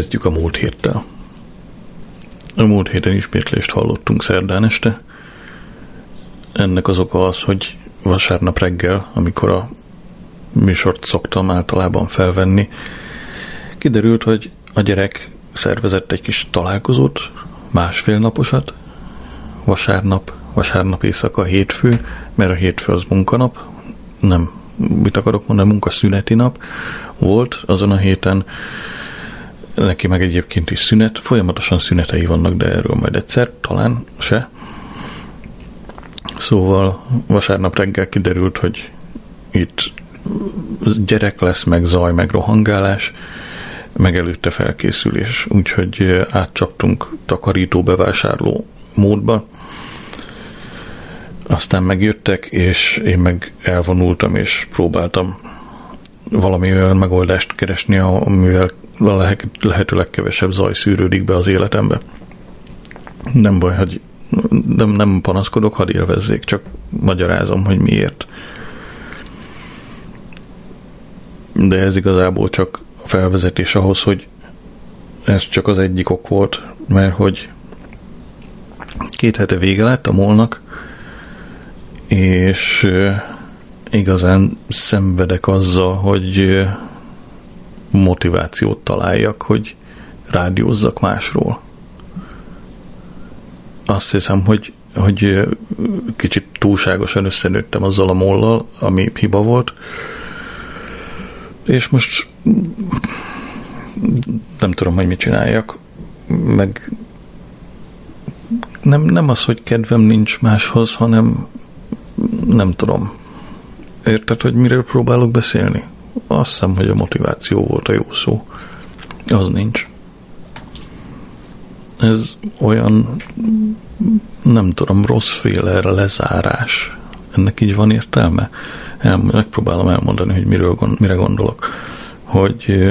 kezdjük a múlt héttel. A múlt héten ismétlést hallottunk szerdán este. Ennek az oka az, hogy vasárnap reggel, amikor a műsort szoktam általában felvenni, kiderült, hogy a gyerek szervezett egy kis találkozót, másfél naposat, vasárnap, vasárnap éjszaka, hétfő, mert a hétfő az munkanap, nem, mit akarok mondani, munkaszüneti nap volt azon a héten, neki meg egyébként is szünet, folyamatosan szünetei vannak, de erről majd egyszer, talán se. Szóval vasárnap reggel kiderült, hogy itt gyerek lesz, meg zaj, meg rohangálás, meg előtte felkészülés, úgyhogy átcsaptunk takarító bevásárló módba. Aztán megjöttek, és én meg elvonultam, és próbáltam valami olyan megoldást keresni, amivel lehető legkevesebb zaj szűrődik be az életembe. Nem baj, hogy nem, nem panaszkodok, hadd élvezzék, csak magyarázom, hogy miért. De ez igazából csak a felvezetés ahhoz, hogy ez csak az egyik ok volt, mert hogy két hete vége lett a molnak, és igazán szenvedek azzal, hogy motivációt találjak, hogy rádiózzak másról. Azt hiszem, hogy, hogy kicsit túlságosan összenőttem azzal a mollal, ami hiba volt, és most nem tudom, hogy mit csináljak, meg nem, nem az, hogy kedvem nincs máshoz, hanem nem tudom. Érted, hogy miről próbálok beszélni? Azt hiszem, hogy a motiváció volt a jó szó. Az nincs. Ez olyan, nem tudom, rosszféle lezárás. Ennek így van értelme? El, megpróbálom elmondani, hogy miről, mire gondolok. Hogy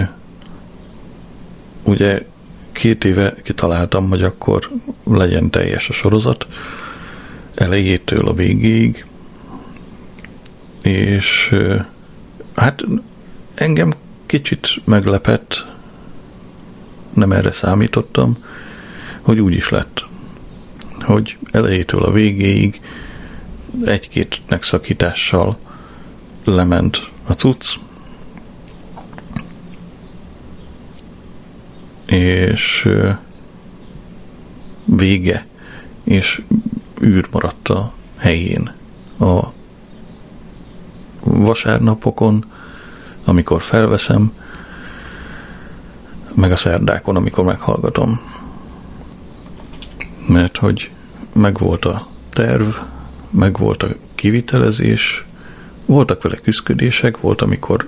ugye két éve kitaláltam, hogy akkor legyen teljes a sorozat, elejétől a végéig, és hát engem kicsit meglepett, nem erre számítottam, hogy úgy is lett. Hogy elejétől a végéig egy-két megszakítással lement a cucc, és vége, és űr maradt a helyén a vasárnapokon, amikor felveszem, meg a szerdákon, amikor meghallgatom. Mert hogy megvolt a terv, megvolt a kivitelezés, voltak vele küzdködések, volt, amikor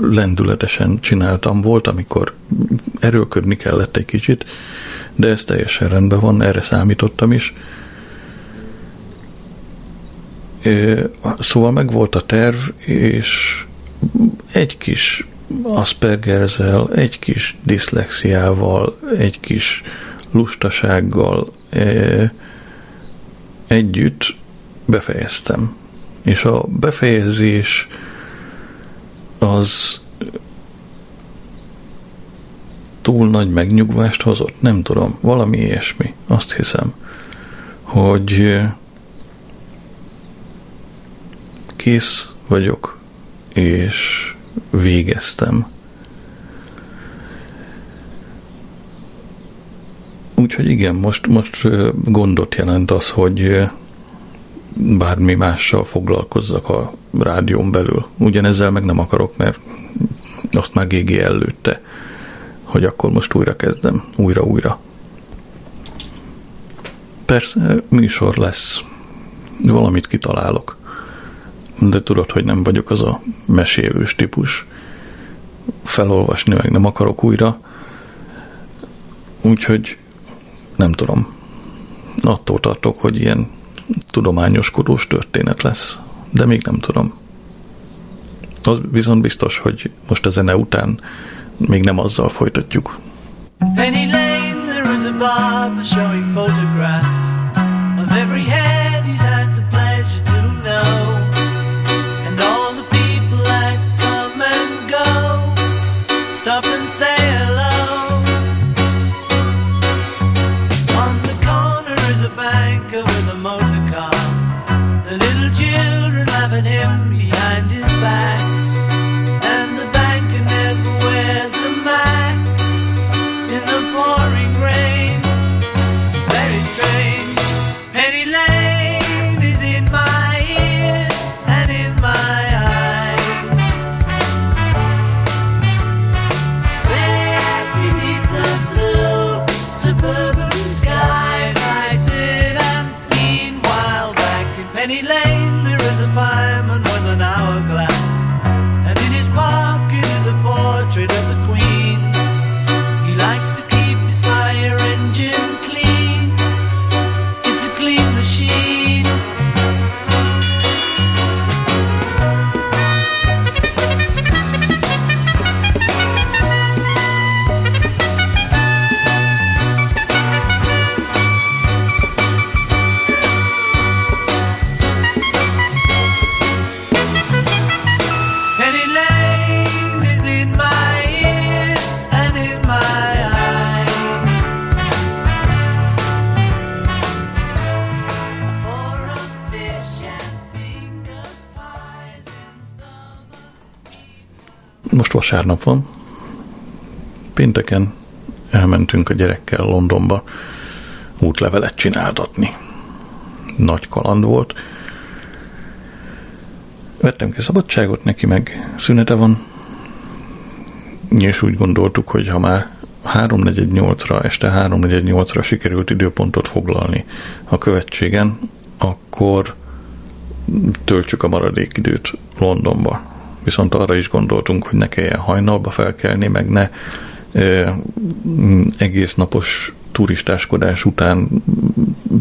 lendületesen csináltam, volt, amikor erőködni kellett egy kicsit, de ez teljesen rendben van, erre számítottam is. Szóval megvolt a terv, és egy kis Aspergerzel, egy kis diszlexiával, egy kis lustasággal együtt befejeztem. És a befejezés az túl nagy megnyugvást hozott? Nem tudom, valami ilyesmi. Azt hiszem, hogy kész vagyok, és végeztem. Úgyhogy igen, most, most gondot jelent az, hogy bármi mással foglalkozzak a rádión belül. Ugyanezzel meg nem akarok, mert azt már GG előtte, hogy akkor most újra kezdem, újra-újra. Persze, műsor lesz. Valamit kitalálok. De tudod, hogy nem vagyok az a mesélős típus. Felolvasni meg nem akarok újra. Úgyhogy nem tudom. Attól tartok, hogy ilyen tudományoskodós történet lesz, de még nem tudom. Az viszont biztos, hogy most a zene után még nem azzal folytatjuk. Penny Lane, there is a barber showing photographs of every head vasárnap van. Pénteken elmentünk a gyerekkel Londonba útlevelet csináltatni. Nagy kaland volt. Vettem ki szabadságot, neki meg szünete van, és úgy gondoltuk, hogy ha már 3.48-ra, este 3.48-ra sikerült időpontot foglalni a követségen, akkor töltsük a maradék időt Londonba. Viszont arra is gondoltunk, hogy ne kelljen hajnalba felkelni, meg ne e, egész napos turistáskodás után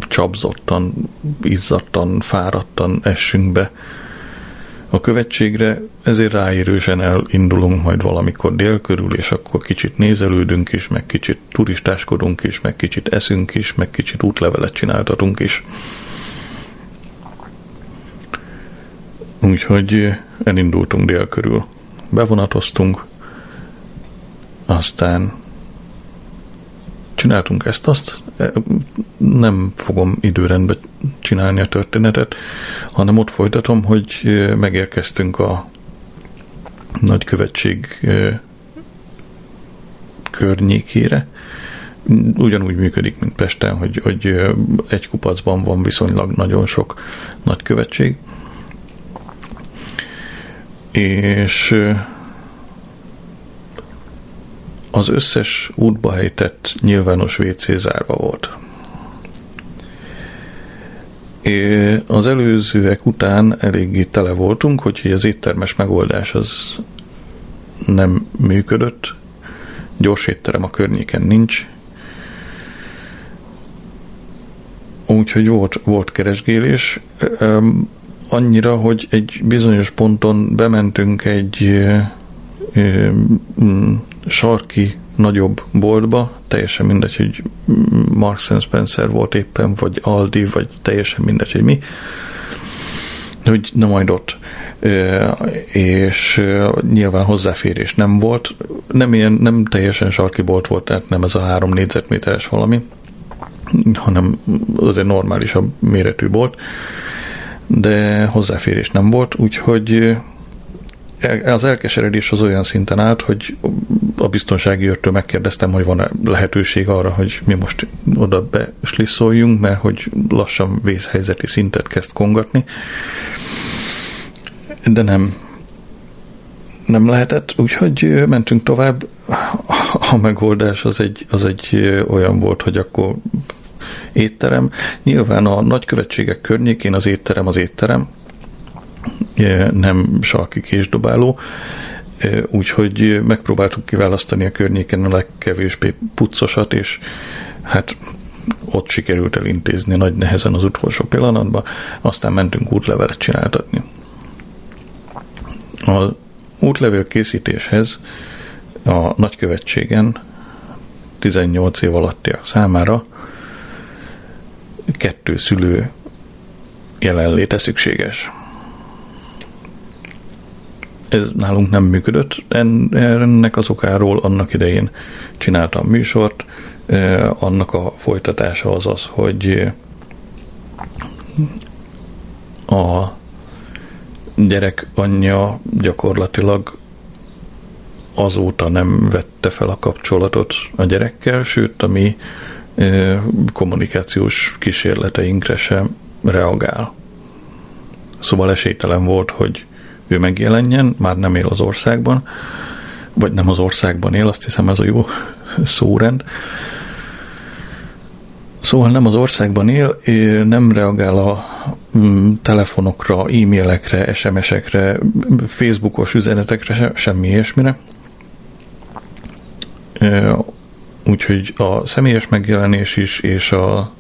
csapzottan, izzadtan, fáradtan essünk be a követségre, ezért ráérősen elindulunk majd valamikor dél körül, és akkor kicsit nézelődünk is, meg kicsit turistáskodunk is, meg kicsit eszünk is, meg kicsit útlevelet csináltatunk is. Úgyhogy elindultunk dél körül. Bevonatoztunk, aztán csináltunk ezt-azt, nem fogom időrendbe csinálni a történetet, hanem ott folytatom, hogy megérkeztünk a nagykövetség környékére. Ugyanúgy működik, mint Pesten, hogy, hogy egy kupacban van viszonylag nagyon sok nagykövetség. És az összes útba helytett nyilvános WC zárva volt. Az előzőek után eléggé tele voltunk, hogy az éttermes megoldás az nem működött, gyors étterem a környéken nincs, úgyhogy volt, volt keresgélés, annyira, hogy egy bizonyos ponton bementünk egy sarki nagyobb boltba, teljesen mindegy, hogy Marks Spencer volt éppen, vagy Aldi, vagy teljesen mindegy, hogy mi, hogy na majd ott. És nyilván hozzáférés nem volt, nem, ilyen, nem teljesen sarki bolt volt, tehát nem ez a három négyzetméteres valami, hanem azért normálisabb méretű volt, de hozzáférés nem volt, úgyhogy az elkeseredés az olyan szinten állt, hogy a biztonsági őrtől megkérdeztem, hogy van-e lehetőség arra, hogy mi most oda besliszoljunk, mert hogy lassan vészhelyzeti szintet kezd kongatni. De nem, nem lehetett, úgyhogy mentünk tovább. A megoldás az egy, az egy olyan volt, hogy akkor étterem. Nyilván a nagykövetségek környékén az étterem az étterem, nem sarki késdobáló, úgyhogy megpróbáltuk kiválasztani a környéken a legkevésbé puccosat, és hát ott sikerült elintézni nagy nehezen az utolsó pillanatban, aztán mentünk útlevelet csináltatni. A útlevél készítéshez a nagykövetségen 18 év alattiak számára kettő szülő jelenléte szükséges ez nálunk nem működött. Ennek az okáról annak idején csináltam műsort, e, annak a folytatása az az, hogy a gyerek anyja gyakorlatilag azóta nem vette fel a kapcsolatot a gyerekkel, sőt, a mi e, kommunikációs kísérleteinkre sem reagál. Szóval esélytelen volt, hogy ő megjelenjen, már nem él az országban, vagy nem az országban él, azt hiszem ez a jó szórend. Szóval nem az országban él, nem reagál a mm, telefonokra, e-mailekre, SMS-ekre, Facebookos üzenetekre, semmi ilyesmire. Úgyhogy a személyes megjelenés is, és a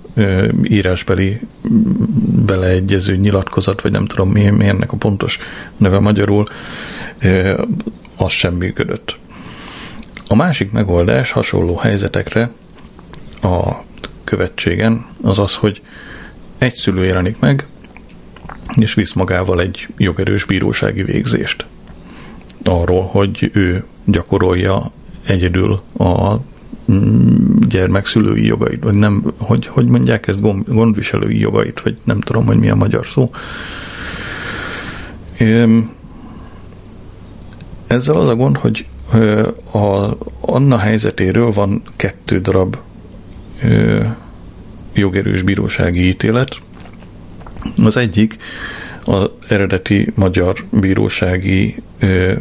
írásbeli beleegyező nyilatkozat, vagy nem tudom mi, mi ennek a pontos neve magyarul, az sem működött. A másik megoldás hasonló helyzetekre a követségen az az, hogy egy szülő jelenik meg, és visz magával egy jogerős bírósági végzést arról, hogy ő gyakorolja egyedül a gyermekszülői jogait, vagy nem, hogy, hogy mondják ezt, gondviselői jogait, vagy nem tudom, hogy mi a magyar szó. ezzel az a gond, hogy a Anna helyzetéről van kettő darab jogerős bírósági ítélet. Az egyik az eredeti magyar bírósági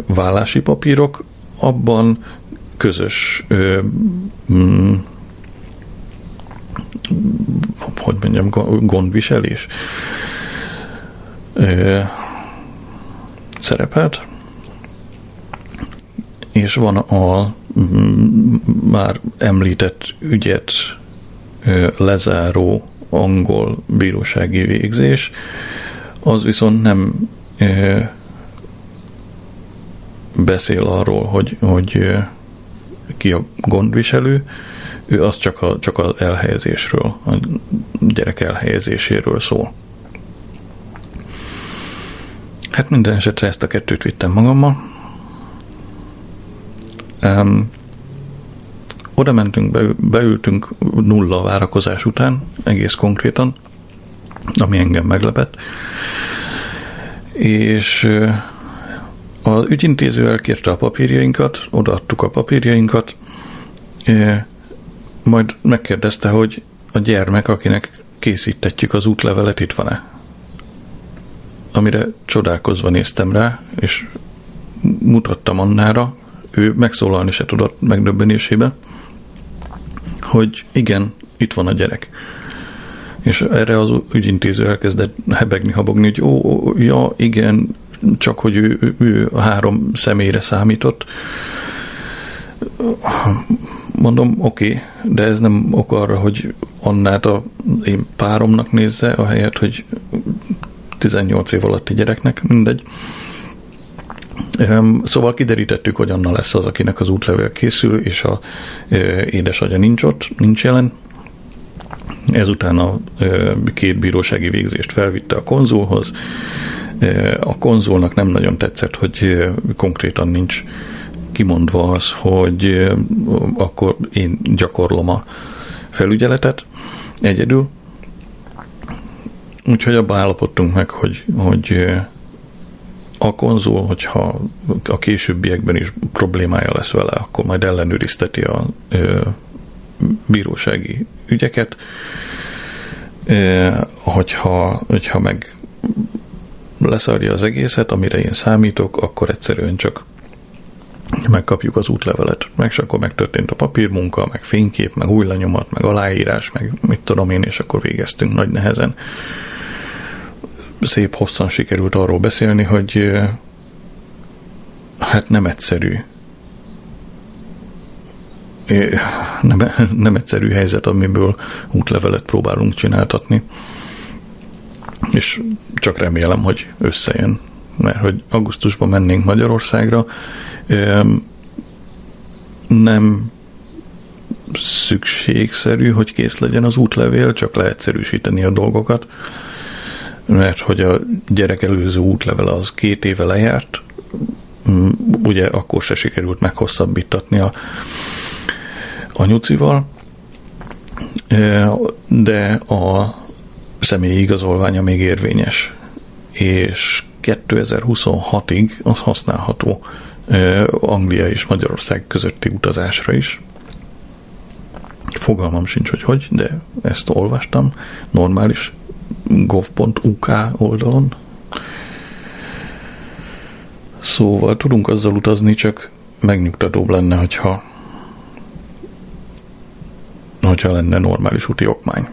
vállási papírok, abban közös mm, hogy mondjam, gondviselés szerepelt, és van a mm, már említett ügyet lezáró angol bírósági végzés, az viszont nem beszél arról, hogy, hogy ki a gondviselő, ő az csak, a, csak az elhelyezésről, a gyerek elhelyezéséről szól. Hát minden esetre ezt a kettőt vittem magammal. Um, oda mentünk, be, beültünk nulla várakozás után, egész konkrétan, ami engem meglepett. És az ügyintéző elkérte a papírjainkat, odaadtuk a papírjainkat, majd megkérdezte, hogy a gyermek, akinek készítetjük az útlevelet, itt van-e? Amire csodálkozva néztem rá, és mutattam Annára, ő megszólalni se tudott megdöbbenésébe, hogy igen, itt van a gyerek. És erre az ügyintéző elkezdett hebegni, habogni, hogy ó, ó ja, igen, csak hogy ő, ő, három személyre számított. Mondom, oké, okay, de ez nem ok arra, hogy Annát a én páromnak nézze, helyet, hogy 18 év alatti gyereknek, mindegy. Szóval kiderítettük, hogy Anna lesz az, akinek az útlevél készül, és a édesanyja nincs ott, nincs jelen. Ezután a két bírósági végzést felvitte a konzulhoz. A konzulnak nem nagyon tetszett, hogy konkrétan nincs kimondva az, hogy akkor én gyakorlom a felügyeletet egyedül. Úgyhogy abban állapodtunk meg, hogy, hogy a konzul, hogyha a későbbiekben is problémája lesz vele, akkor majd ellenőrizteti a ö, bírósági ügyeket, ö, hogyha, hogyha meg leszarja az egészet, amire én számítok, akkor egyszerűen csak megkapjuk az útlevelet. Meg és akkor megtörtént a papírmunka, meg fénykép, meg új lenyomat, meg aláírás, meg mit tudom én, és akkor végeztünk nagy nehezen szép hosszan sikerült arról beszélni, hogy hát nem egyszerű. Nem, nem egyszerű helyzet, amiből útlevelet próbálunk csináltatni. És csak remélem, hogy összejön. Mert hogy augusztusban mennénk Magyarországra, nem szükségszerű, hogy kész legyen az útlevél, csak leegyszerűsíteni a dolgokat mert hogy a gyerek előző útlevele az két éve lejárt, ugye akkor se sikerült meghosszabbítatni a, a nyucival, de a személyi igazolványa még érvényes, és 2026-ig az használható Anglia és Magyarország közötti utazásra is. Fogalmam sincs, hogy hogy, de ezt olvastam. Normális gov.uk oldalon. Szóval tudunk azzal utazni, csak megnyugtatóbb lenne, hogyha hogyha lenne normális úti okmány.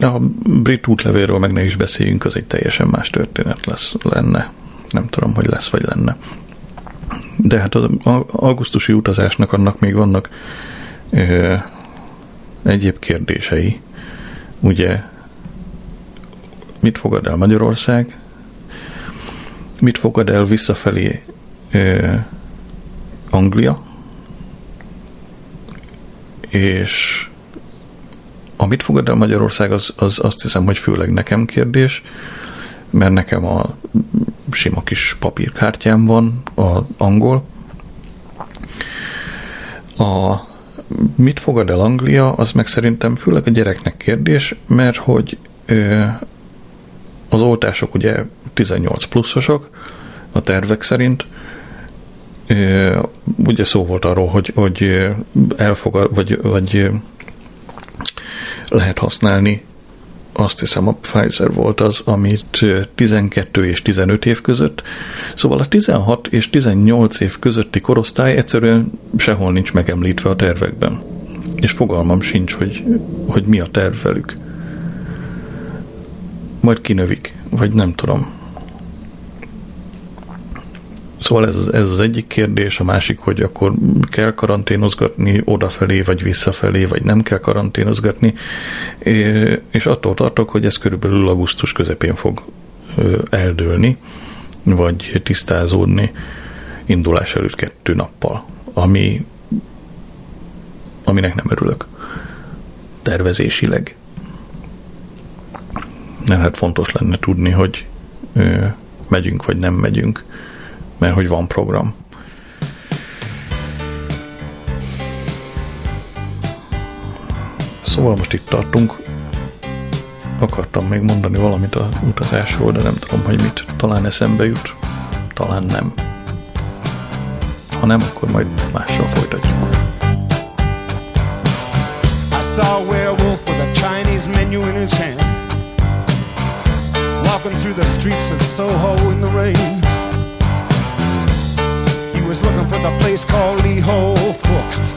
A brit útlevélről meg ne is beszéljünk, az egy teljesen más történet lesz, lenne. Nem tudom, hogy lesz vagy lenne. De hát az augusztusi utazásnak annak még vannak ö, egyéb kérdései. Ugye mit fogad el Magyarország, mit fogad el visszafelé ö, Anglia, és amit fogad el Magyarország, az, az azt hiszem, hogy főleg nekem kérdés, mert nekem a sima kis papírkártyám van, a angol. A mit fogad el Anglia, az meg szerintem főleg a gyereknek kérdés, mert hogy ö, az oltások ugye 18 pluszosok a tervek szerint, ugye szó volt arról, hogy, hogy elfogad, vagy, vagy lehet használni azt hiszem a Pfizer volt az, amit 12 és 15 év között, szóval a 16 és 18 év közötti korosztály egyszerűen sehol nincs megemlítve a tervekben. És fogalmam sincs, hogy, hogy mi a terv velük. Majd kinövik, vagy nem tudom. Szóval ez, ez az egyik kérdés, a másik, hogy akkor kell karanténozgatni odafelé, vagy visszafelé, vagy nem kell karanténozgatni, és attól tartok, hogy ez körülbelül augusztus közepén fog eldőlni, vagy tisztázódni indulás előtt kettő nappal, ami, aminek nem örülök. Tervezésileg. Nem hát fontos lenne tudni, hogy megyünk vagy nem megyünk mert hogy van program. Szóval most itt tartunk. Akartam még mondani valamit a utazásról, de nem tudom, hogy mit. Talán eszembe jut, talán nem. Ha nem, akkor majd mással folytatjuk. I saw a werewolf with a Chinese menu in his hand Walking through the streets of Soho in the rain was looking for the place called Lee Ho Fooks.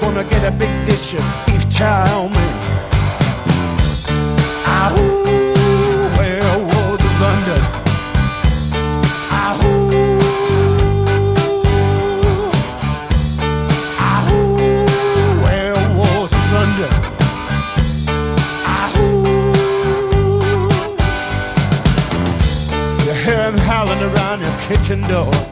Gonna get a big dish of beef chow mein. Ahoo, werewolves of London. Ahoo. Ahoo, werewolves of London. Ahoo. You hear him howling around your kitchen door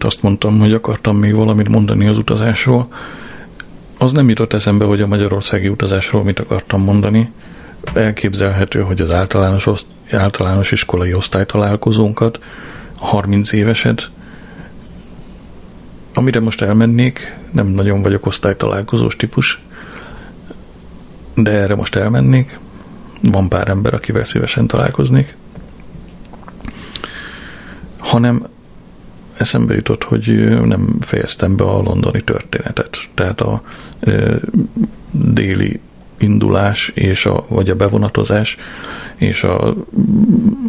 Előtt azt mondtam, hogy akartam még valamit mondani az utazásról. Az nem jutott eszembe, hogy a magyarországi utazásról mit akartam mondani. Elképzelhető, hogy az általános, általános iskolai osztálytalálkozónkat, a 30 éveset, amire most elmennék, nem nagyon vagyok osztálytalálkozós típus, de erre most elmennék. Van pár ember, akivel szívesen találkoznék. Hanem eszembe jutott, hogy nem fejeztem be a londoni történetet. Tehát a déli indulás és a, vagy a bevonatozás és a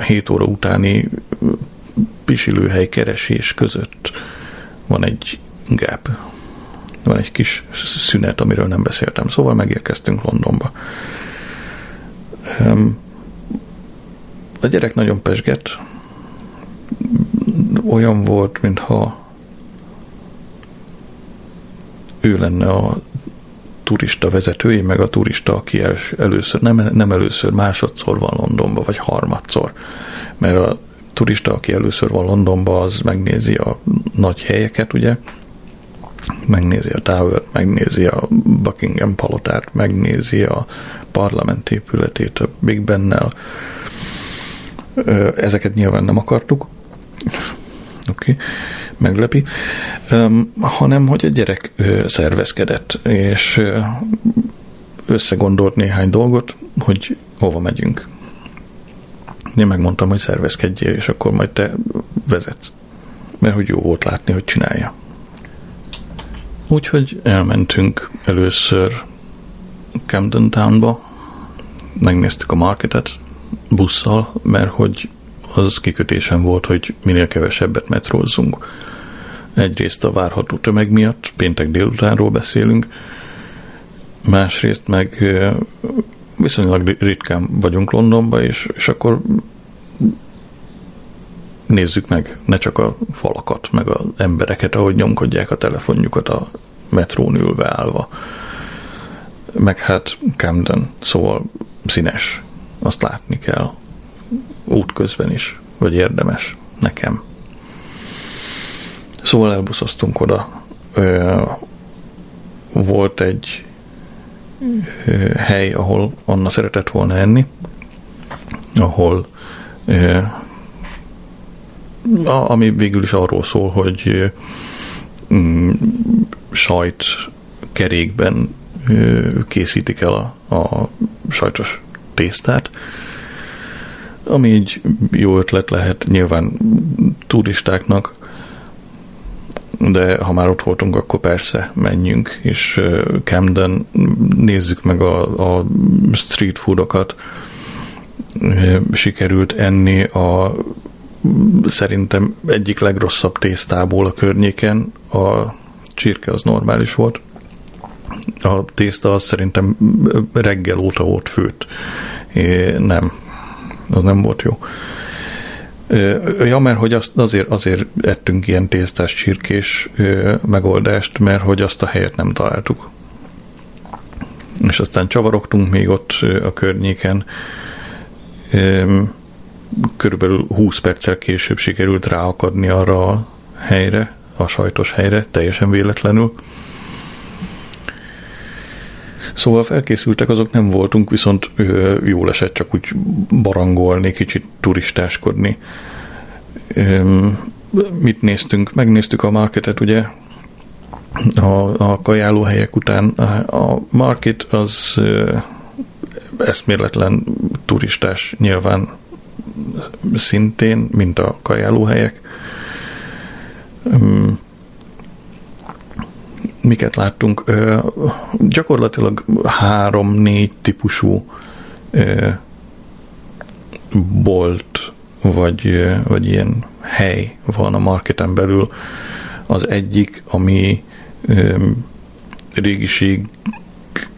7 óra utáni pisilőhely keresés között van egy gap, van egy kis szünet, amiről nem beszéltem. Szóval megérkeztünk Londonba. A gyerek nagyon pesgett, olyan volt, mintha ő lenne a turista vezetője, meg a turista, aki először, nem, nem először, másodszor van Londonba, vagy harmadszor. Mert a turista, aki először van Londonba, az megnézi a nagy helyeket, ugye, megnézi a tower megnézi a Buckingham palotát, megnézi a parlament épületét a Big Bennel. Ezeket nyilván nem akartuk, oké, okay. meglepi, um, hanem hogy a gyerek uh, szervezkedett, és uh, összegondolt néhány dolgot, hogy hova megyünk. Én megmondtam, hogy szervezkedjél, és akkor majd te vezetsz. Mert hogy jó volt látni, hogy csinálja. Úgyhogy elmentünk először Camden Townba, megnéztük a marketet busszal, mert hogy az kikötésem volt, hogy minél kevesebbet metrózzunk. Egyrészt a várható tömeg miatt, péntek délutánról beszélünk, másrészt meg viszonylag ritkán vagyunk Londonba, és, és akkor nézzük meg ne csak a falakat, meg az embereket, ahogy nyomkodják a telefonjukat a metrón ülve állva. Meg hát Camden, szóval színes, azt látni kell. Útközben is, vagy érdemes nekem. Szóval elbuszoztunk oda. Volt egy hely, ahol Anna szeretett volna enni, ahol ami végül is arról szól, hogy mm, sajt kerékben készítik el a, a sajtos tésztát, ami egy jó ötlet lehet nyilván turistáknak, de ha már ott voltunk, akkor persze menjünk, és Camden nézzük meg a, a street foodokat. Sikerült enni a szerintem egyik legrosszabb tésztából a környéken. A csirke az normális volt. A tészta az szerintem reggel óta volt főtt. É, nem, az nem volt jó. Ja, mert hogy azt azért, azért ettünk ilyen tésztás csirkés megoldást, mert hogy azt a helyet nem találtuk. És aztán csavarogtunk még ott a környéken. Körülbelül 20 perccel később sikerült ráakadni arra a helyre, a sajtos helyre, teljesen véletlenül. Szóval felkészültek azok nem voltunk, viszont ö, jól esett csak úgy barangolni, kicsit turistáskodni. Mit néztünk? Megnéztük a marketet, ugye, a, a kajálóhelyek után. A market az eszméletlen turistás nyilván szintén, mint a kajálóhelyek. Miket láttunk? Ö, gyakorlatilag három-négy típusú ö, bolt, vagy, vagy ilyen hely van a marketen belül. Az egyik, ami ö, régiség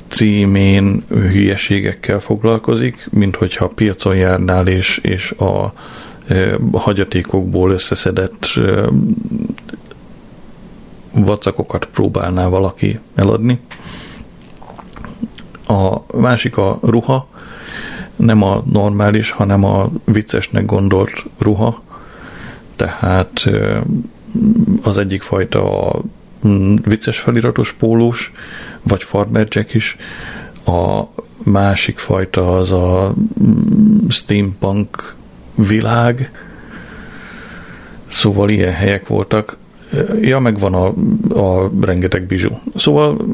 címén hülyeségekkel foglalkozik, mint hogyha piacon járnál, és, és a hagyatékokból összeszedett vacakokat próbálná valaki eladni. A másik a ruha, nem a normális, hanem a viccesnek gondolt ruha. Tehát az egyik fajta a mm, vicces feliratos pólós, vagy farmer jack is. A másik fajta az a mm, steampunk világ, szóval ilyen helyek voltak. Ja, meg van a, a rengeteg bizsú. Szóval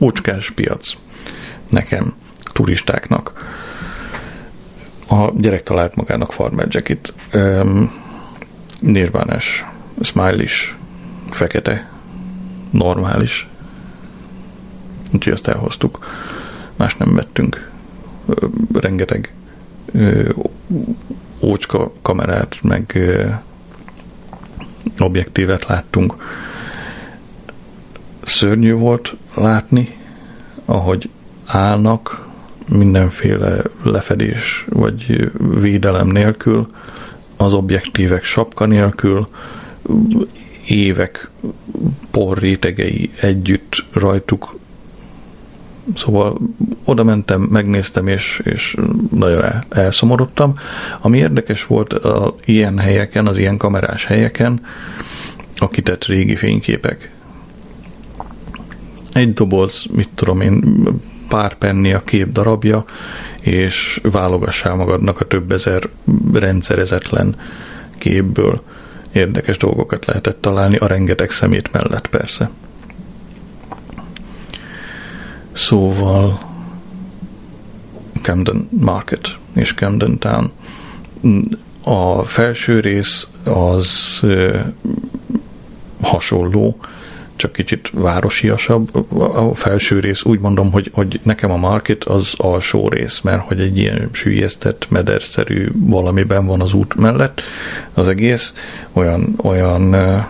ócskás piac nekem, turistáknak. A gyerek talált magának farmer jacket. Um, nirvánás, smiley fekete, normális. Úgyhogy azt elhoztuk. Más nem vettünk. Rengeteg ócska kamerát, meg objektívet láttunk. Szörnyű volt látni, ahogy állnak mindenféle lefedés vagy védelem nélkül, az objektívek sapka nélkül, évek porrétegei együtt rajtuk. Szóval oda mentem, megnéztem, és, és nagyon el, elszomorodtam. Ami érdekes volt a ilyen helyeken, az ilyen kamerás helyeken, a kitett régi fényképek. Egy doboz, mit tudom én, pár penni a kép darabja, és válogassál magadnak a több ezer rendszerezetlen képből. Érdekes dolgokat lehetett találni, a rengeteg szemét mellett persze. Szóval Camden Market és Camden Town. A felső rész az hasonló, csak kicsit városiasabb. A felső rész úgy mondom, hogy, hogy nekem a market az alsó rész, mert hogy egy ilyen sűjesztett, mederszerű valamiben van az út mellett az egész, olyan, olyan uh,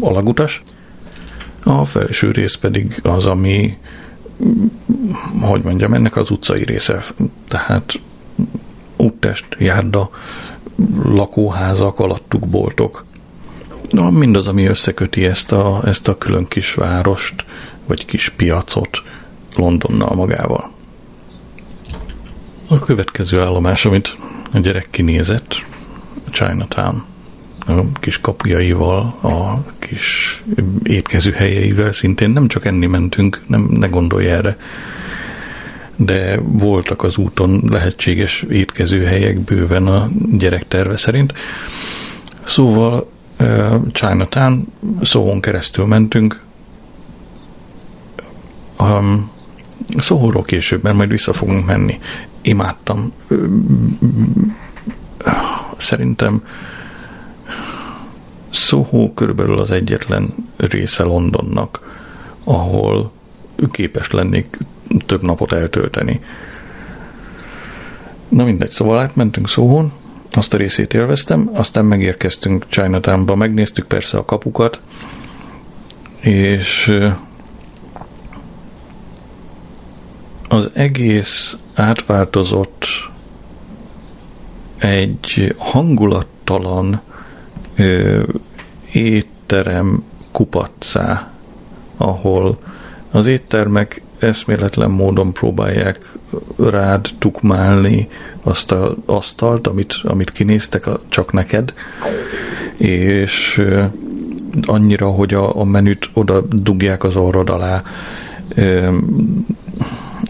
alagutas. A felső rész pedig az, ami hogy mondjam, ennek az utcai része, tehát úttest, járda, lakóházak, alattuk boltok. Na, mindaz, ami összeköti ezt a, ezt a külön kis várost, vagy kis piacot Londonnal magával. A következő állomás, amit a gyerek kinézett, Chinatown a kis kapujaival, a kis étkező helyeivel szintén nem csak enni mentünk, nem, ne gondolj erre, de voltak az úton lehetséges étkező helyek bőven a gyerek terve szerint. Szóval Chinatown, szóhon keresztül mentünk, um, szóhóról később, mert majd vissza fogunk menni. Imádtam. Szerintem Soho körülbelül az egyetlen része Londonnak, ahol képes lennék több napot eltölteni. Na mindegy, szóval átmentünk Soho-n, azt a részét élveztem, aztán megérkeztünk Chinatownba, megnéztük persze a kapukat, és az egész átváltozott egy hangulattalan ö, étterem kupacá, ahol az éttermek eszméletlen módon próbálják rád tukmálni azt az asztalt, amit, amit kinéztek a, csak neked, és ö, annyira, hogy a, a menüt oda dugják az orrod alá. Ö,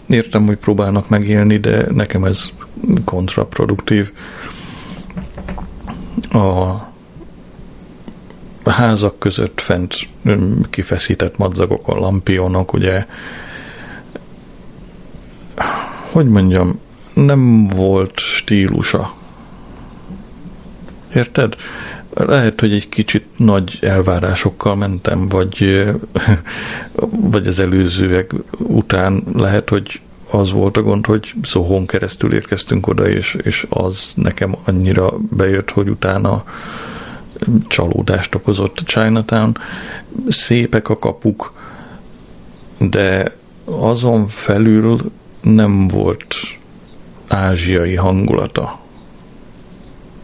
értem, hogy próbálnak megélni, de nekem ez kontraproduktív. A házak között fent kifeszített madzagok, a lampionok, ugye, hogy mondjam, nem volt stílusa. Érted? Lehet, hogy egy kicsit nagy elvárásokkal mentem, vagy, vagy az előzőek után lehet, hogy az volt a gond, hogy szóhón keresztül érkeztünk oda, és, és az nekem annyira bejött, hogy utána csalódást okozott Chinatown. Szépek a kapuk, de azon felül nem volt ázsiai hangulata.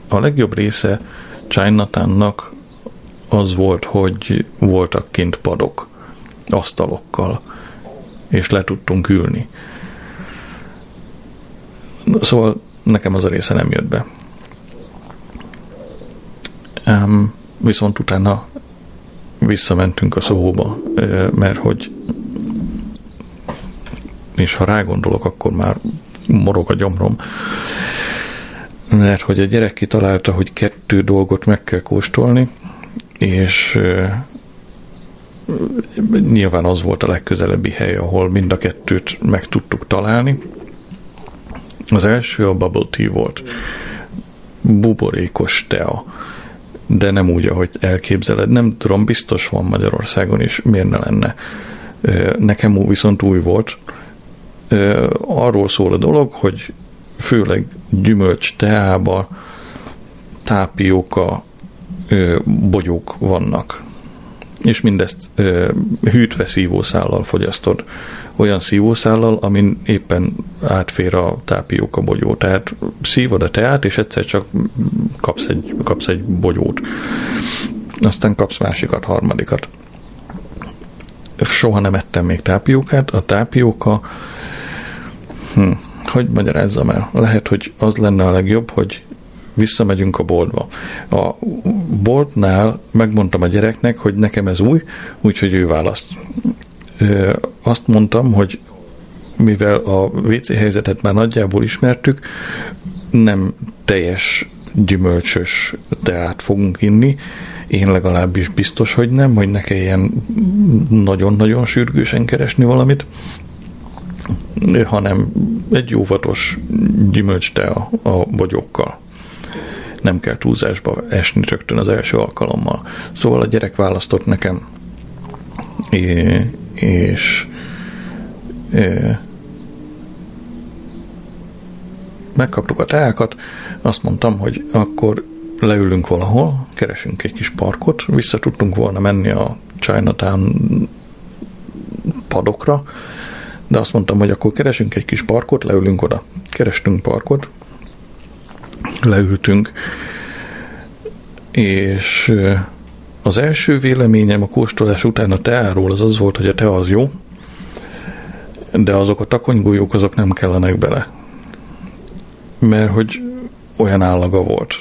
A legjobb része Chinatownnak az volt, hogy voltak kint padok, asztalokkal, és le tudtunk ülni. Szóval nekem az a része nem jött be. Um, viszont utána visszamentünk a szóba, mert hogy és ha rágondolok, akkor már morog a gyomrom. Mert hogy a gyerek kitalálta, hogy kettő dolgot meg kell kóstolni, és nyilván az volt a legközelebbi hely, ahol mind a kettőt meg tudtuk találni. Az első a bubble tea volt. Buborékos tea de nem úgy, ahogy elképzeled. Nem tudom, biztos van Magyarországon is, miért ne lenne. Nekem viszont új volt. Arról szól a dolog, hogy főleg gyümölcs teába tápióka bogyók vannak. És mindezt hűtve szívószállal fogyasztod olyan szívószállal, amin éppen átfér a tápióka bogyó. Tehát szívod a teát, és egyszer csak kapsz egy, kapsz egy bogyót. Aztán kapsz másikat, harmadikat. Soha nem ettem még tápiókát. A tápióka, hm, hogy magyarázzam el? Lehet, hogy az lenne a legjobb, hogy visszamegyünk a boltba. A boltnál megmondtam a gyereknek, hogy nekem ez új, úgyhogy ő választ azt mondtam, hogy mivel a WC helyzetet már nagyjából ismertük, nem teljes gyümölcsös teát fogunk inni, én legalábbis biztos, hogy nem, hogy ne kelljen nagyon-nagyon sürgősen keresni valamit, hanem egy óvatos gyümölcs tea a bogyókkal. Nem kell túlzásba esni rögtön az első alkalommal. Szóval a gyerek választott nekem és e, megkaptuk a teákat, azt mondtam, hogy akkor leülünk valahol, keresünk egy kis parkot, vissza tudtunk volna menni a Chinatown padokra, de azt mondtam, hogy akkor keresünk egy kis parkot, leülünk oda. Kerestünk parkot, leültünk, és az első véleményem a kóstolás után a teáról az az volt, hogy a tea az jó, de azok a takonygolyók azok nem kellenek bele. Mert hogy olyan állaga volt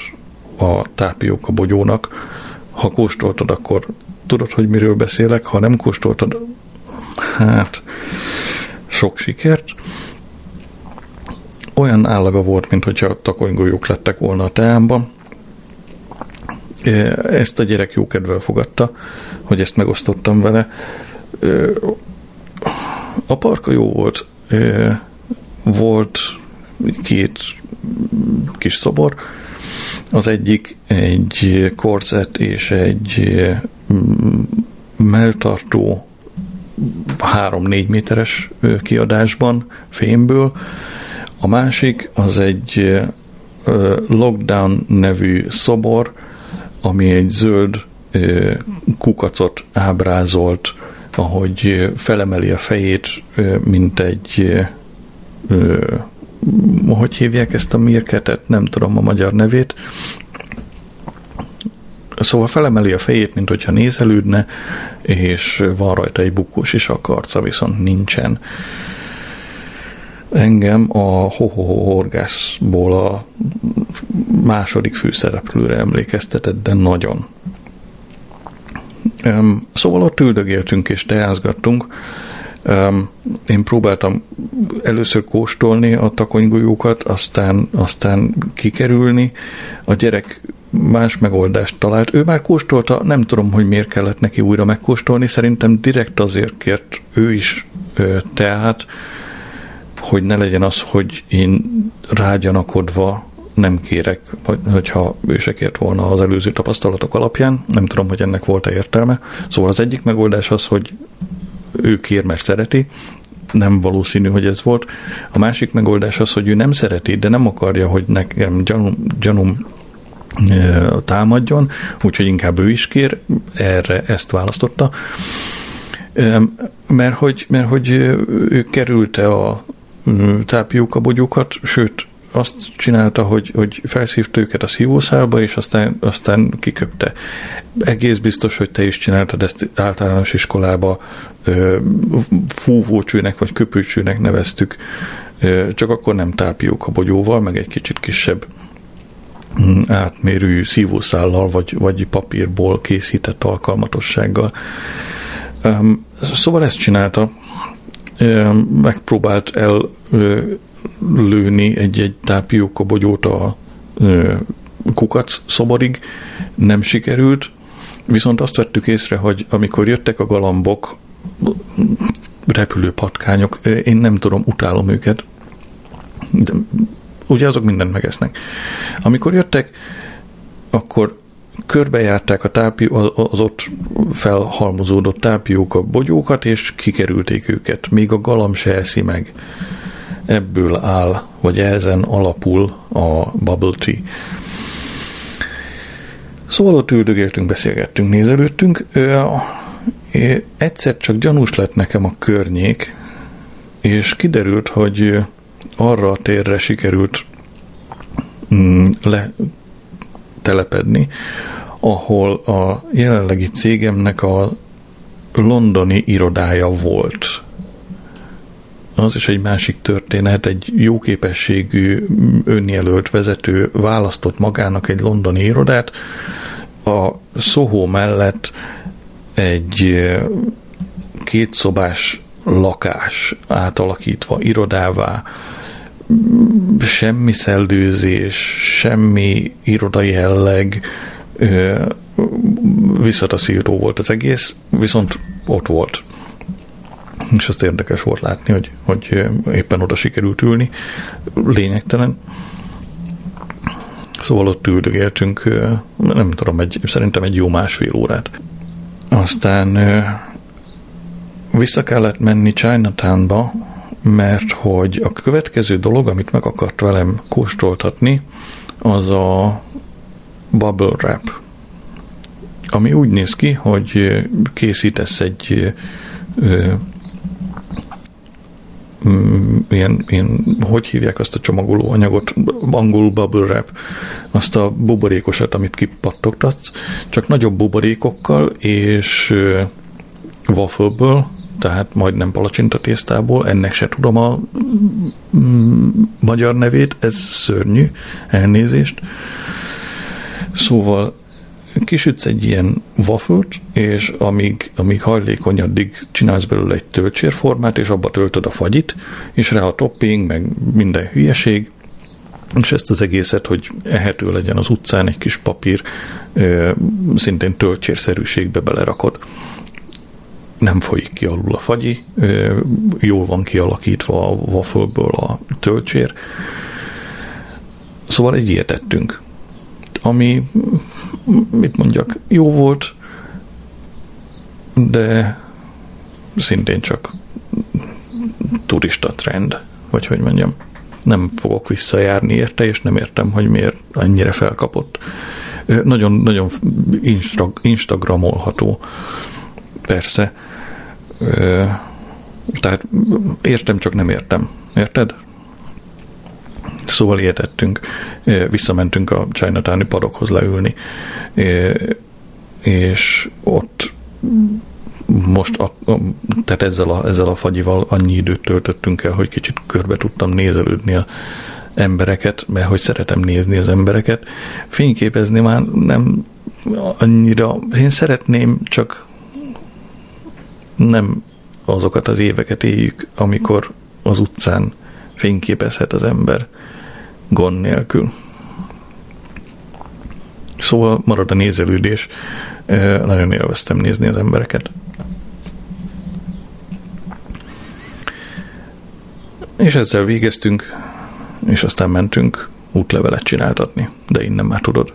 a tápióka bogyónak, ha kóstoltad, akkor tudod, hogy miről beszélek, ha nem kóstoltad, hát sok sikert. Olyan állaga volt, mint hogyha takonygolyók lettek volna a teámban. Ezt a gyerek jókedvel fogadta, hogy ezt megosztottam vele. A parka jó volt. Volt két kis szobor, az egyik egy korzet és egy melltartó 3-4 méteres kiadásban fémből, a másik az egy Lockdown nevű szobor, ami egy zöld kukacot ábrázolt, ahogy felemeli a fejét, mint egy hogy hívják ezt a mirketet, nem tudom a magyar nevét. Szóval felemeli a fejét, mint hogyha nézelődne, és van rajta egy bukós is a karca, viszont nincsen. Engem a Hohoho Horgászból a második főszereplőre emlékeztetett, de nagyon. Szóval ott üldögéltünk és teázgattunk, én próbáltam először kóstolni a takonygolyókat, aztán, aztán kikerülni. A gyerek más megoldást talált. Ő már kóstolta, nem tudom, hogy miért kellett neki újra megkóstolni, szerintem direkt azért kért ő is tehát, hogy ne legyen az, hogy én rágyanakodva nem kérek, hogyha ő se kért volna az előző tapasztalatok alapján. Nem tudom, hogy ennek volt-e értelme. Szóval az egyik megoldás az, hogy ő kér, mert szereti, nem valószínű, hogy ez volt. A másik megoldás az, hogy ő nem szereti, de nem akarja, hogy nekem gyanum, gyanum támadjon, úgyhogy inkább ő is kér, erre ezt választotta. Mert hogy, mert hogy ő kerülte a tápióka bogyókat, sőt, azt csinálta, hogy, hogy felszívta őket a szívószálba, és aztán, aztán kiköpte. Egész biztos, hogy te is csináltad ezt általános iskolába, fúvócsőnek vagy köpőcsőnek neveztük, csak akkor nem tápióka bogyóval, meg egy kicsit kisebb mm, átmérő szívószállal, vagy, vagy papírból készített alkalmatossággal. Szóval ezt csinálta, megpróbált el lőni egy-egy tápióka bogyót a kukac szoborig, nem sikerült, viszont azt vettük észre, hogy amikor jöttek a galambok, repülő patkányok, én nem tudom, utálom őket, de ugye azok mindent megesznek. Amikor jöttek, akkor körbejárták a tápi, az ott felhalmozódott tápiók a bogyókat, és kikerülték őket. Még a galam se eszi meg ebből áll, vagy ezen alapul a bubble tea. Szóval ott üldögéltünk, beszélgettünk, nézelődtünk. Egyszer csak gyanús lett nekem a környék, és kiderült, hogy arra a térre sikerült mm, letelepedni, ahol a jelenlegi cégemnek a londoni irodája volt. Az is egy másik történet, egy jó képességű önjelölt vezető választott magának egy londoni irodát, a Soho mellett egy kétszobás lakás átalakítva irodává, semmi szeldőzés, semmi irodai jelleg, visszataszíró volt az egész, viszont ott volt és azt érdekes volt látni, hogy, hogy éppen oda sikerült ülni, lényegtelen. Szóval ott üldögéltünk, nem tudom, egy, szerintem egy jó másfél órát. Aztán vissza kellett menni Chinatownba, mert hogy a következő dolog, amit meg akart velem kóstoltatni, az a bubble wrap, ami úgy néz ki, hogy készítesz egy mm, ilyen, ilyen, hogy hívják azt a csomagoló anyagot, angol bubble wrap, azt a buborékosat, amit kipattogtatsz, csak nagyobb buborékokkal, és waffle tehát majdnem palacsinta tésztából, ennek se tudom a mm, magyar nevét, ez szörnyű, elnézést. Szóval kisütsz egy ilyen waffle és amíg, amíg hajlékony, addig csinálsz belőle egy töltsérformát, és abba töltöd a fagyit, és rá a topping, meg minden hülyeség, és ezt az egészet, hogy ehető legyen az utcán egy kis papír, szintén töltsérszerűségbe belerakod. Nem folyik ki alul a fagyi, jól van kialakítva a waffle a töltsér. Szóval egy ilyet ettünk ami, mit mondjak, jó volt, de szintén csak turista trend, vagy hogy mondjam. Nem fogok visszajárni érte, és nem értem, hogy miért annyira felkapott. Nagyon, nagyon instagramolható, persze. Tehát értem, csak nem értem. Érted? Szóval ilyet visszamentünk a Chinatown-i padokhoz leülni, és ott most, a, a, tehát ezzel a, ezzel a fagyival annyi időt töltöttünk el, hogy kicsit körbe tudtam nézelődni a embereket, mert hogy szeretem nézni az embereket. Fényképezni már nem annyira, én szeretném, csak nem azokat az éveket éljük, amikor az utcán fényképezhet az ember gond nélkül. Szóval marad a nézelődés. Nagyon élveztem nézni az embereket. És ezzel végeztünk, és aztán mentünk útlevelet csináltatni, de innen már tudod.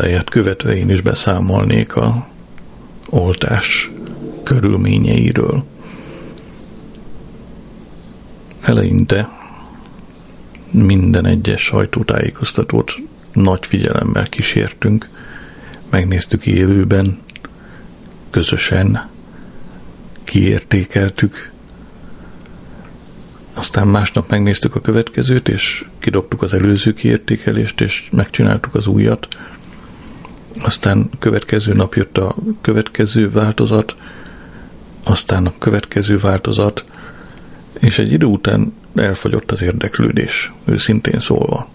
Példáját követve én is beszámolnék a oltás körülményeiről. Eleinte minden egyes sajtótájékoztatót nagy figyelemmel kísértünk, megnéztük élőben, közösen kiértékeltük, aztán másnap megnéztük a következőt, és kidobtuk az előző kiértékelést, és megcsináltuk az újat. Aztán következő nap jött a következő változat, aztán a következő változat, és egy idő után elfogyott az érdeklődés, őszintén szólva.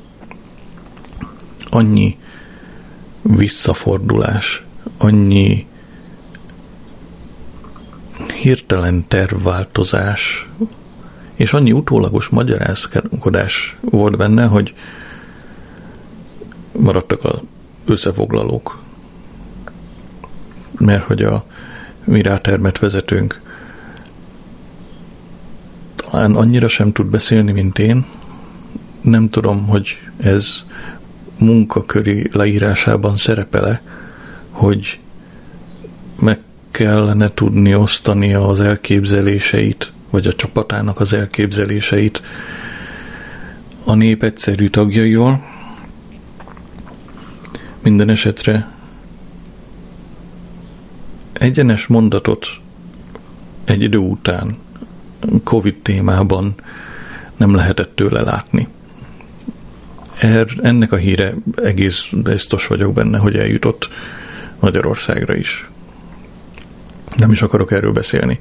Annyi visszafordulás, annyi hirtelen tervváltozás és annyi utólagos magyarázkodás volt benne, hogy maradtak az összefoglalók. Mert hogy a mi rátermet vezetőnk talán annyira sem tud beszélni, mint én. Nem tudom, hogy ez munkaköri leírásában szerepele, hogy meg kellene tudni osztani az elképzeléseit vagy a csapatának az elképzeléseit a nép egyszerű tagjaival. Minden esetre egyenes mondatot egy idő után Covid témában nem lehetett tőle látni. Er, ennek a híre egész biztos vagyok benne, hogy eljutott Magyarországra is nem is akarok erről beszélni.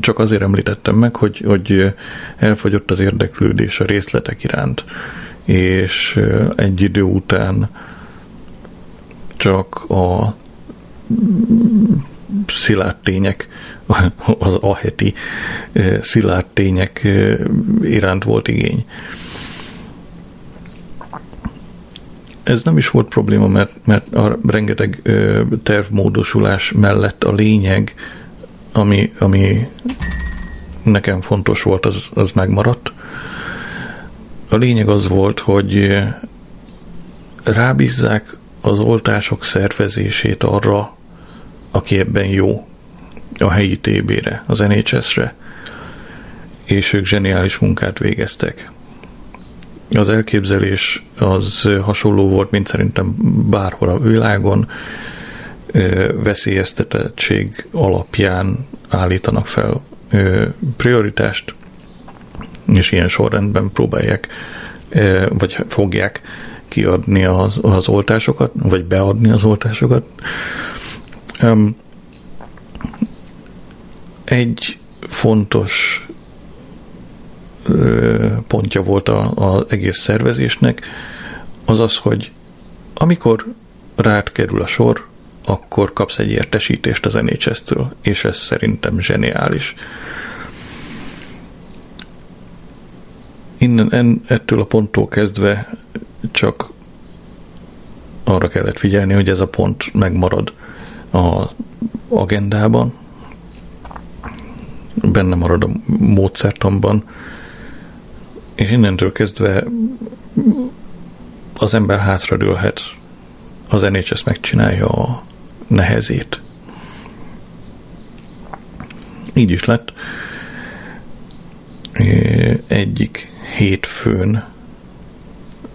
Csak azért említettem meg, hogy, hogy elfogyott az érdeklődés a részletek iránt, és egy idő után csak a szilárd tények, az aheti szilárd tények iránt volt igény. Ez nem is volt probléma, mert, mert a rengeteg tervmódosulás mellett a lényeg, ami, ami nekem fontos volt, az, az megmaradt. A lényeg az volt, hogy rábízzák az oltások szervezését arra, aki ebben jó, a helyi TB-re, az NHS-re, és ők zseniális munkát végeztek. Az elképzelés az hasonló volt, mint szerintem bárhol a világon, veszélyeztetettség alapján állítanak fel prioritást, és ilyen sorrendben próbálják, vagy fogják kiadni az, az oltásokat, vagy beadni az oltásokat. Egy fontos pontja volt az egész szervezésnek, az az, hogy amikor rád kerül a sor, akkor kapsz egy értesítést az NHS-től, és ez szerintem zseniális. Innen en, ettől a ponttól kezdve csak arra kellett figyelni, hogy ez a pont megmarad a agendában, benne marad a módszertamban, és innentől kezdve az ember hátradőlhet, az NHS megcsinálja a nehezét. Így is lett. Egyik hétfőn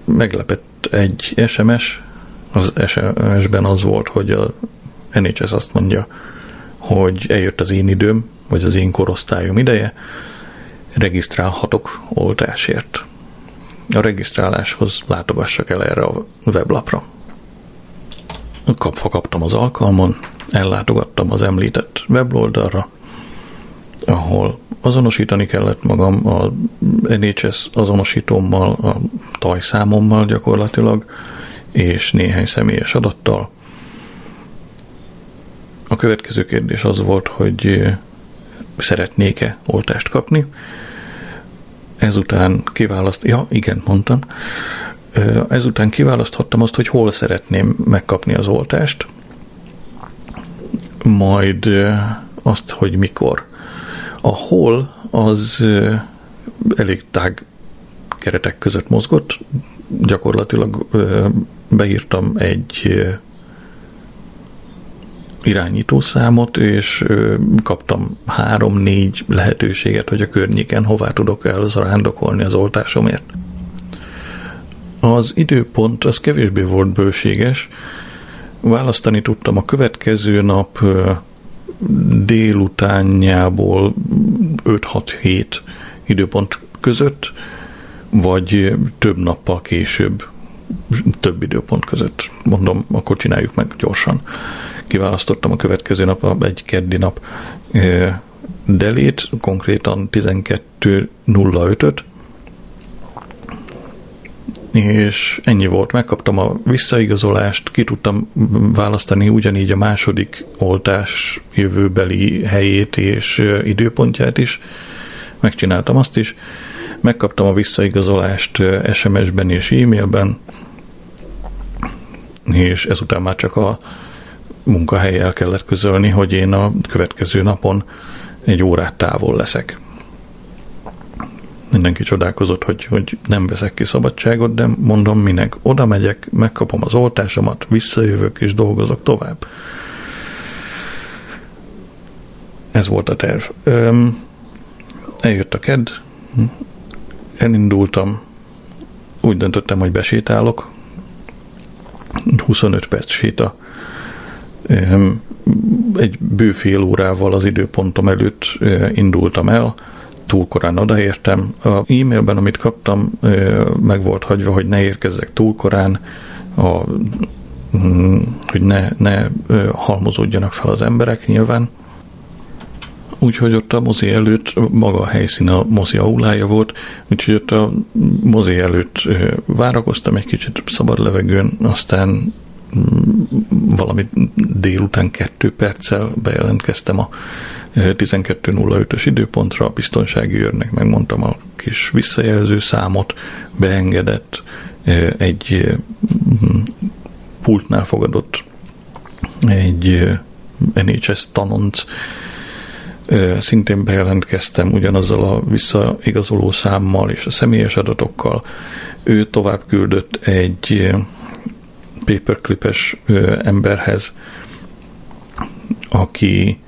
meglepett egy SMS, az SMS-ben az volt, hogy a NHS azt mondja, hogy eljött az én időm, vagy az én korosztályom ideje, regisztrálhatok oltásért. A regisztráláshoz látogassak el erre a weblapra. Kapva kaptam az alkalmon, ellátogattam az említett weboldalra, ahol azonosítani kellett magam a NHS azonosítómmal, a tajszámommal gyakorlatilag, és néhány személyes adattal. A következő kérdés az volt, hogy szeretnék-e oltást kapni. Ezután kiválaszt, ja, igen, mondtam. Ezután kiválaszthattam azt, hogy hol szeretném megkapni az oltást, majd azt, hogy mikor. A hol az elég tág keretek között mozgott, gyakorlatilag beírtam egy irányítószámot, és kaptam három-négy lehetőséget, hogy a környéken hová tudok el zarándokolni az oltásomért. Az időpont az kevésbé volt bőséges, választani tudtam a következő nap délutánjából 5-6-7 időpont között, vagy több nappal később, több időpont között. Mondom, akkor csináljuk meg gyorsan. Kiválasztottam a következő nap, egy keddi nap delét, konkrétan 12.05-öt, és ennyi volt, megkaptam a visszaigazolást, ki tudtam választani ugyanígy a második oltás jövőbeli helyét és időpontját is, megcsináltam azt is, megkaptam a visszaigazolást SMS-ben és e-mailben, és ezután már csak a munkahelyel kellett közölni, hogy én a következő napon egy órát távol leszek mindenki csodálkozott, hogy, hogy nem veszek ki szabadságot, de mondom, minek oda megyek, megkapom az oltásomat, visszajövök és dolgozok tovább. Ez volt a terv. Öm, eljött a ked, elindultam, úgy döntöttem, hogy besétálok, 25 perc séta, egy bő fél órával az időpontom előtt indultam el, túl korán odaértem. A e-mailben, amit kaptam, meg volt hagyva, hogy ne érkezzek túl korán, a, mm, hogy ne, ne halmozódjanak fel az emberek nyilván. Úgyhogy ott a mozi előtt, maga a helyszín a mozi aulája volt, úgyhogy ott a mozi előtt várakoztam egy kicsit szabad levegőn, aztán mm, valami délután kettő perccel bejelentkeztem a 12.05-ös időpontra, a biztonsági őrnek megmondtam a kis visszajelző számot, beengedett, egy pultnál fogadott egy NHS tanonc, szintén bejelentkeztem ugyanazzal a visszaigazoló számmal és a személyes adatokkal. Ő tovább küldött egy paperclipes emberhez, aki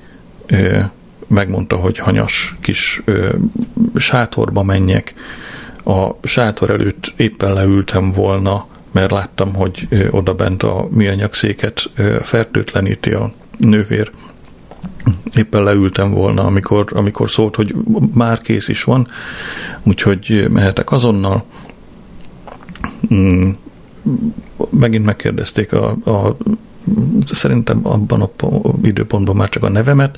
megmondta, hogy hanyas kis sátorba menjek. A sátor előtt éppen leültem volna, mert láttam, hogy oda bent a műanyag széket fertőtleníti a nővér. Éppen leültem volna, amikor, amikor szólt, hogy már kész is van, úgyhogy mehetek azonnal. Mm, megint megkérdezték a, a szerintem abban a időpontban már csak a nevemet,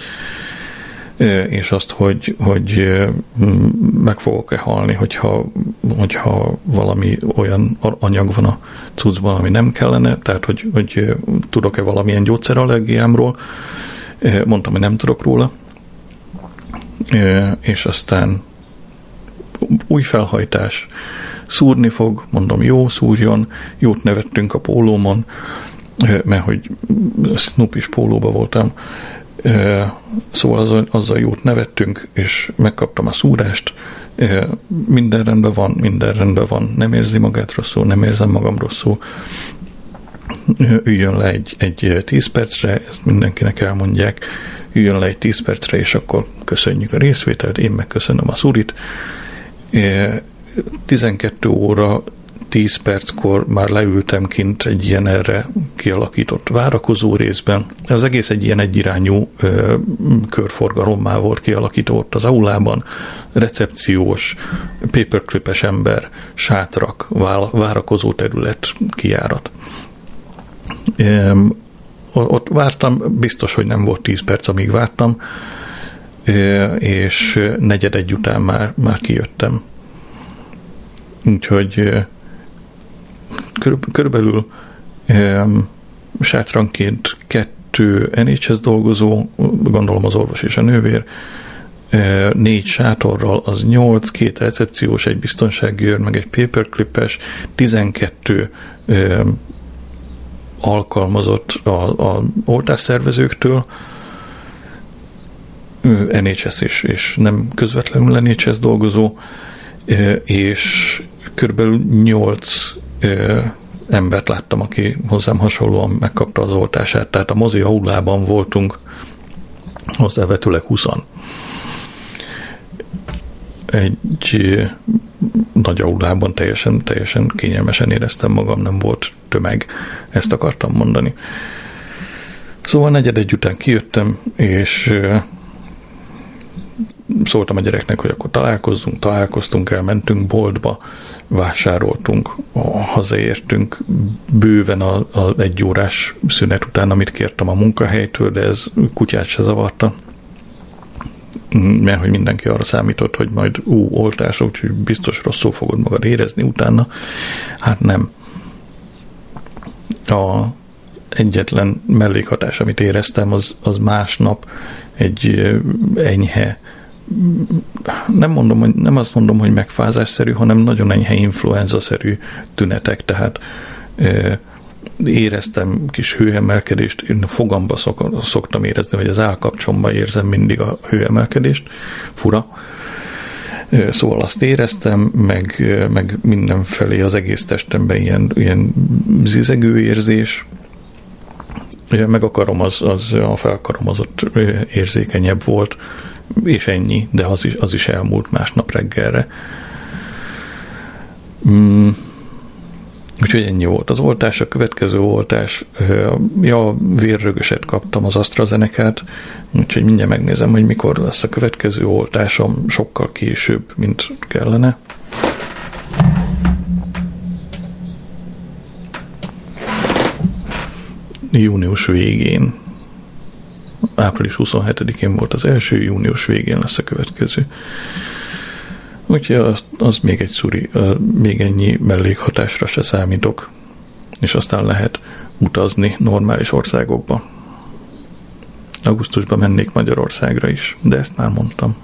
és azt, hogy, hogy meg fogok-e halni, hogyha, hogyha valami olyan anyag van a cuccban, ami nem kellene, tehát hogy, hogy tudok-e valamilyen gyógyszerallergiámról. Mondtam, hogy nem tudok róla. És aztán új felhajtás, szúrni fog, mondom, jó, szúrjon, jót nevettünk a pólómon, mert hogy Snoopy pólóba voltam, Szóval azzal, azzal jót nevettünk, és megkaptam a szúrást, minden rendben van, minden rendben van, nem érzi magát rosszul, nem érzem magam rosszul, üljön le egy, egy 10 percre, ezt mindenkinek elmondják, üljön le egy 10 percre, és akkor köszönjük a részvételt, én megköszönöm a szurit. 12 óra 10 perckor már leültem kint egy ilyen erre kialakított várakozó részben. Az egész egy ilyen egyirányú ö, körforgalommá volt kialakítva ott az aulában. Recepciós, paperclipes ember, sátrak, várakozó terület, kiárat. Ö, ott vártam, biztos, hogy nem volt 10 perc, amíg vártam, és negyed egy után már, már kijöttem. Úgyhogy körülbelül um, sátranként kettő NHS dolgozó, gondolom az orvos és a nővér, négy sátorral az nyolc, két recepciós, egy biztonsági őr, meg egy paperclipes, 12 alkalmazott a, a oltásszervezőktől, NHS és, és nem közvetlenül NHS dolgozó, és körülbelül 8 ö, embert láttam, aki hozzám hasonlóan megkapta az oltását, tehát a mozi aulában voltunk hozzávetőleg 20 egy nagy aulában teljesen, teljesen kényelmesen éreztem magam, nem volt tömeg, ezt akartam mondani. Szóval negyed egy után kijöttem, és szóltam a gyereknek, hogy akkor találkozzunk, találkoztunk, elmentünk boltba, vásároltunk, hazaértünk bőven a, a egy órás szünet után, amit kértem a munkahelytől, de ez kutyát se zavarta mert hogy mindenki arra számított, hogy majd ú, oltás, úgyhogy biztos rosszul fogod magad érezni utána. Hát nem. A egyetlen mellékhatás, amit éreztem, az, az másnap egy enyhe nem, mondom, hogy, nem azt mondom, hogy megfázásszerű, hanem nagyon enyhe influenza-szerű tünetek, tehát éreztem kis hőemelkedést, én fogamba szok, szoktam érezni, hogy az állkapcsomban érzem mindig a hőemelkedést, fura. Szóval azt éreztem, meg, meg mindenfelé az egész testemben ilyen, ilyen zizegő érzés, meg a karom az, az a felkarom érzékenyebb volt, és ennyi, de az is, az is elmúlt másnap reggelre. Mm. Úgyhogy ennyi volt az oltás, a következő oltás, ja, vérrögöset kaptam az AstraZeneca-t, úgyhogy mindjárt megnézem, hogy mikor lesz a következő oltásom, sokkal később, mint kellene. Június végén április 27-én volt az első, június végén lesz a következő. Úgyhogy az, az még egy szuri, még ennyi mellékhatásra se számítok, és aztán lehet utazni normális országokba. Augusztusban mennék Magyarországra is, de ezt már mondtam.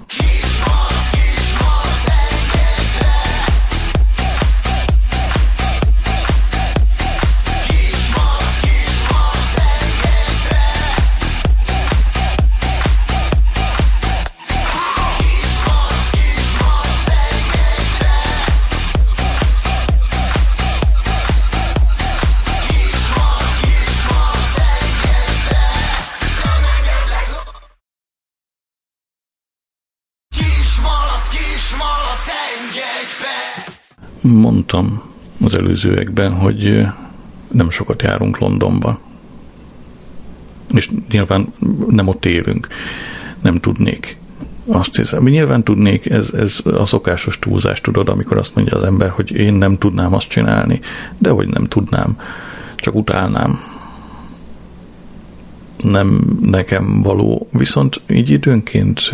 Mondtam az előzőekben, hogy nem sokat járunk Londonba. És nyilván nem ott élünk. Nem tudnék. Azt hiszem, mi nyilván tudnék, ez, ez a szokásos túlzás, tudod, amikor azt mondja az ember, hogy én nem tudnám azt csinálni, de hogy nem tudnám, csak utálnám. Nem nekem való, viszont így időnként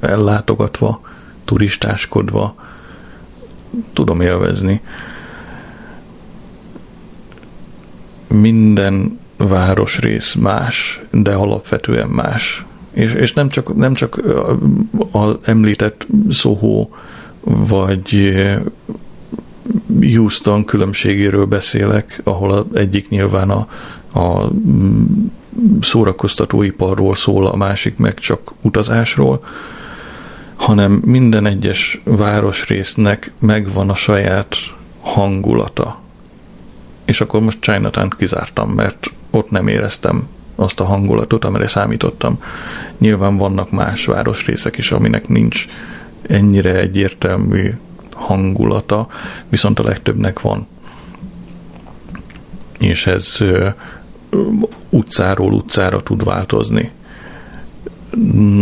ellátogatva, turistáskodva, tudom élvezni. Minden városrész más, de alapvetően más. És, és nem csak, nem csak az említett Soho vagy Houston különbségéről beszélek, ahol egyik nyilván a, a szórakoztatóiparról szól, a másik meg csak utazásról, hanem minden egyes városrésznek megvan a saját hangulata. És akkor most Chinatown kizártam, mert ott nem éreztem azt a hangulatot, amire számítottam. Nyilván vannak más városrészek is, aminek nincs ennyire egyértelmű hangulata, viszont a legtöbbnek van. És ez utcáról utcára tud változni.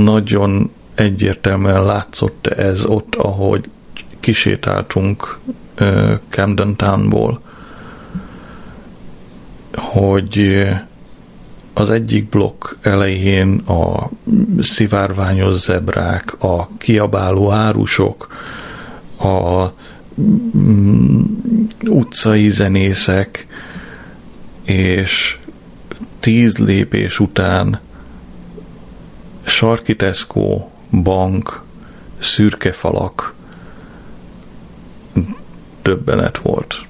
Nagyon egyértelműen látszott ez ott, ahogy kisétáltunk Camden Townból, hogy az egyik blokk elején a szivárványos zebrák, a kiabáló árusok, a mm, utcai zenészek, és tíz lépés után sarki Tesco, bank, szürke falak, többenet volt.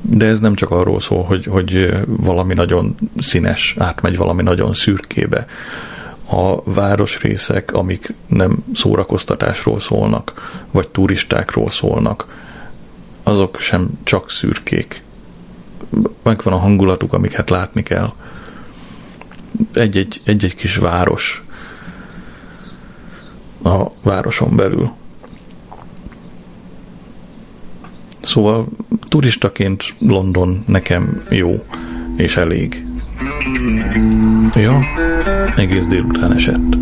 De ez nem csak arról szól, hogy, hogy valami nagyon színes átmegy valami nagyon szürkébe. A városrészek, amik nem szórakoztatásról szólnak, vagy turistákról szólnak, azok sem csak szürkék. Megvan a hangulatuk, amiket látni kell. Egy-egy, egy-egy kis város a városon belül. Szóval turistaként London nekem jó és elég. Ja, egész délután esett.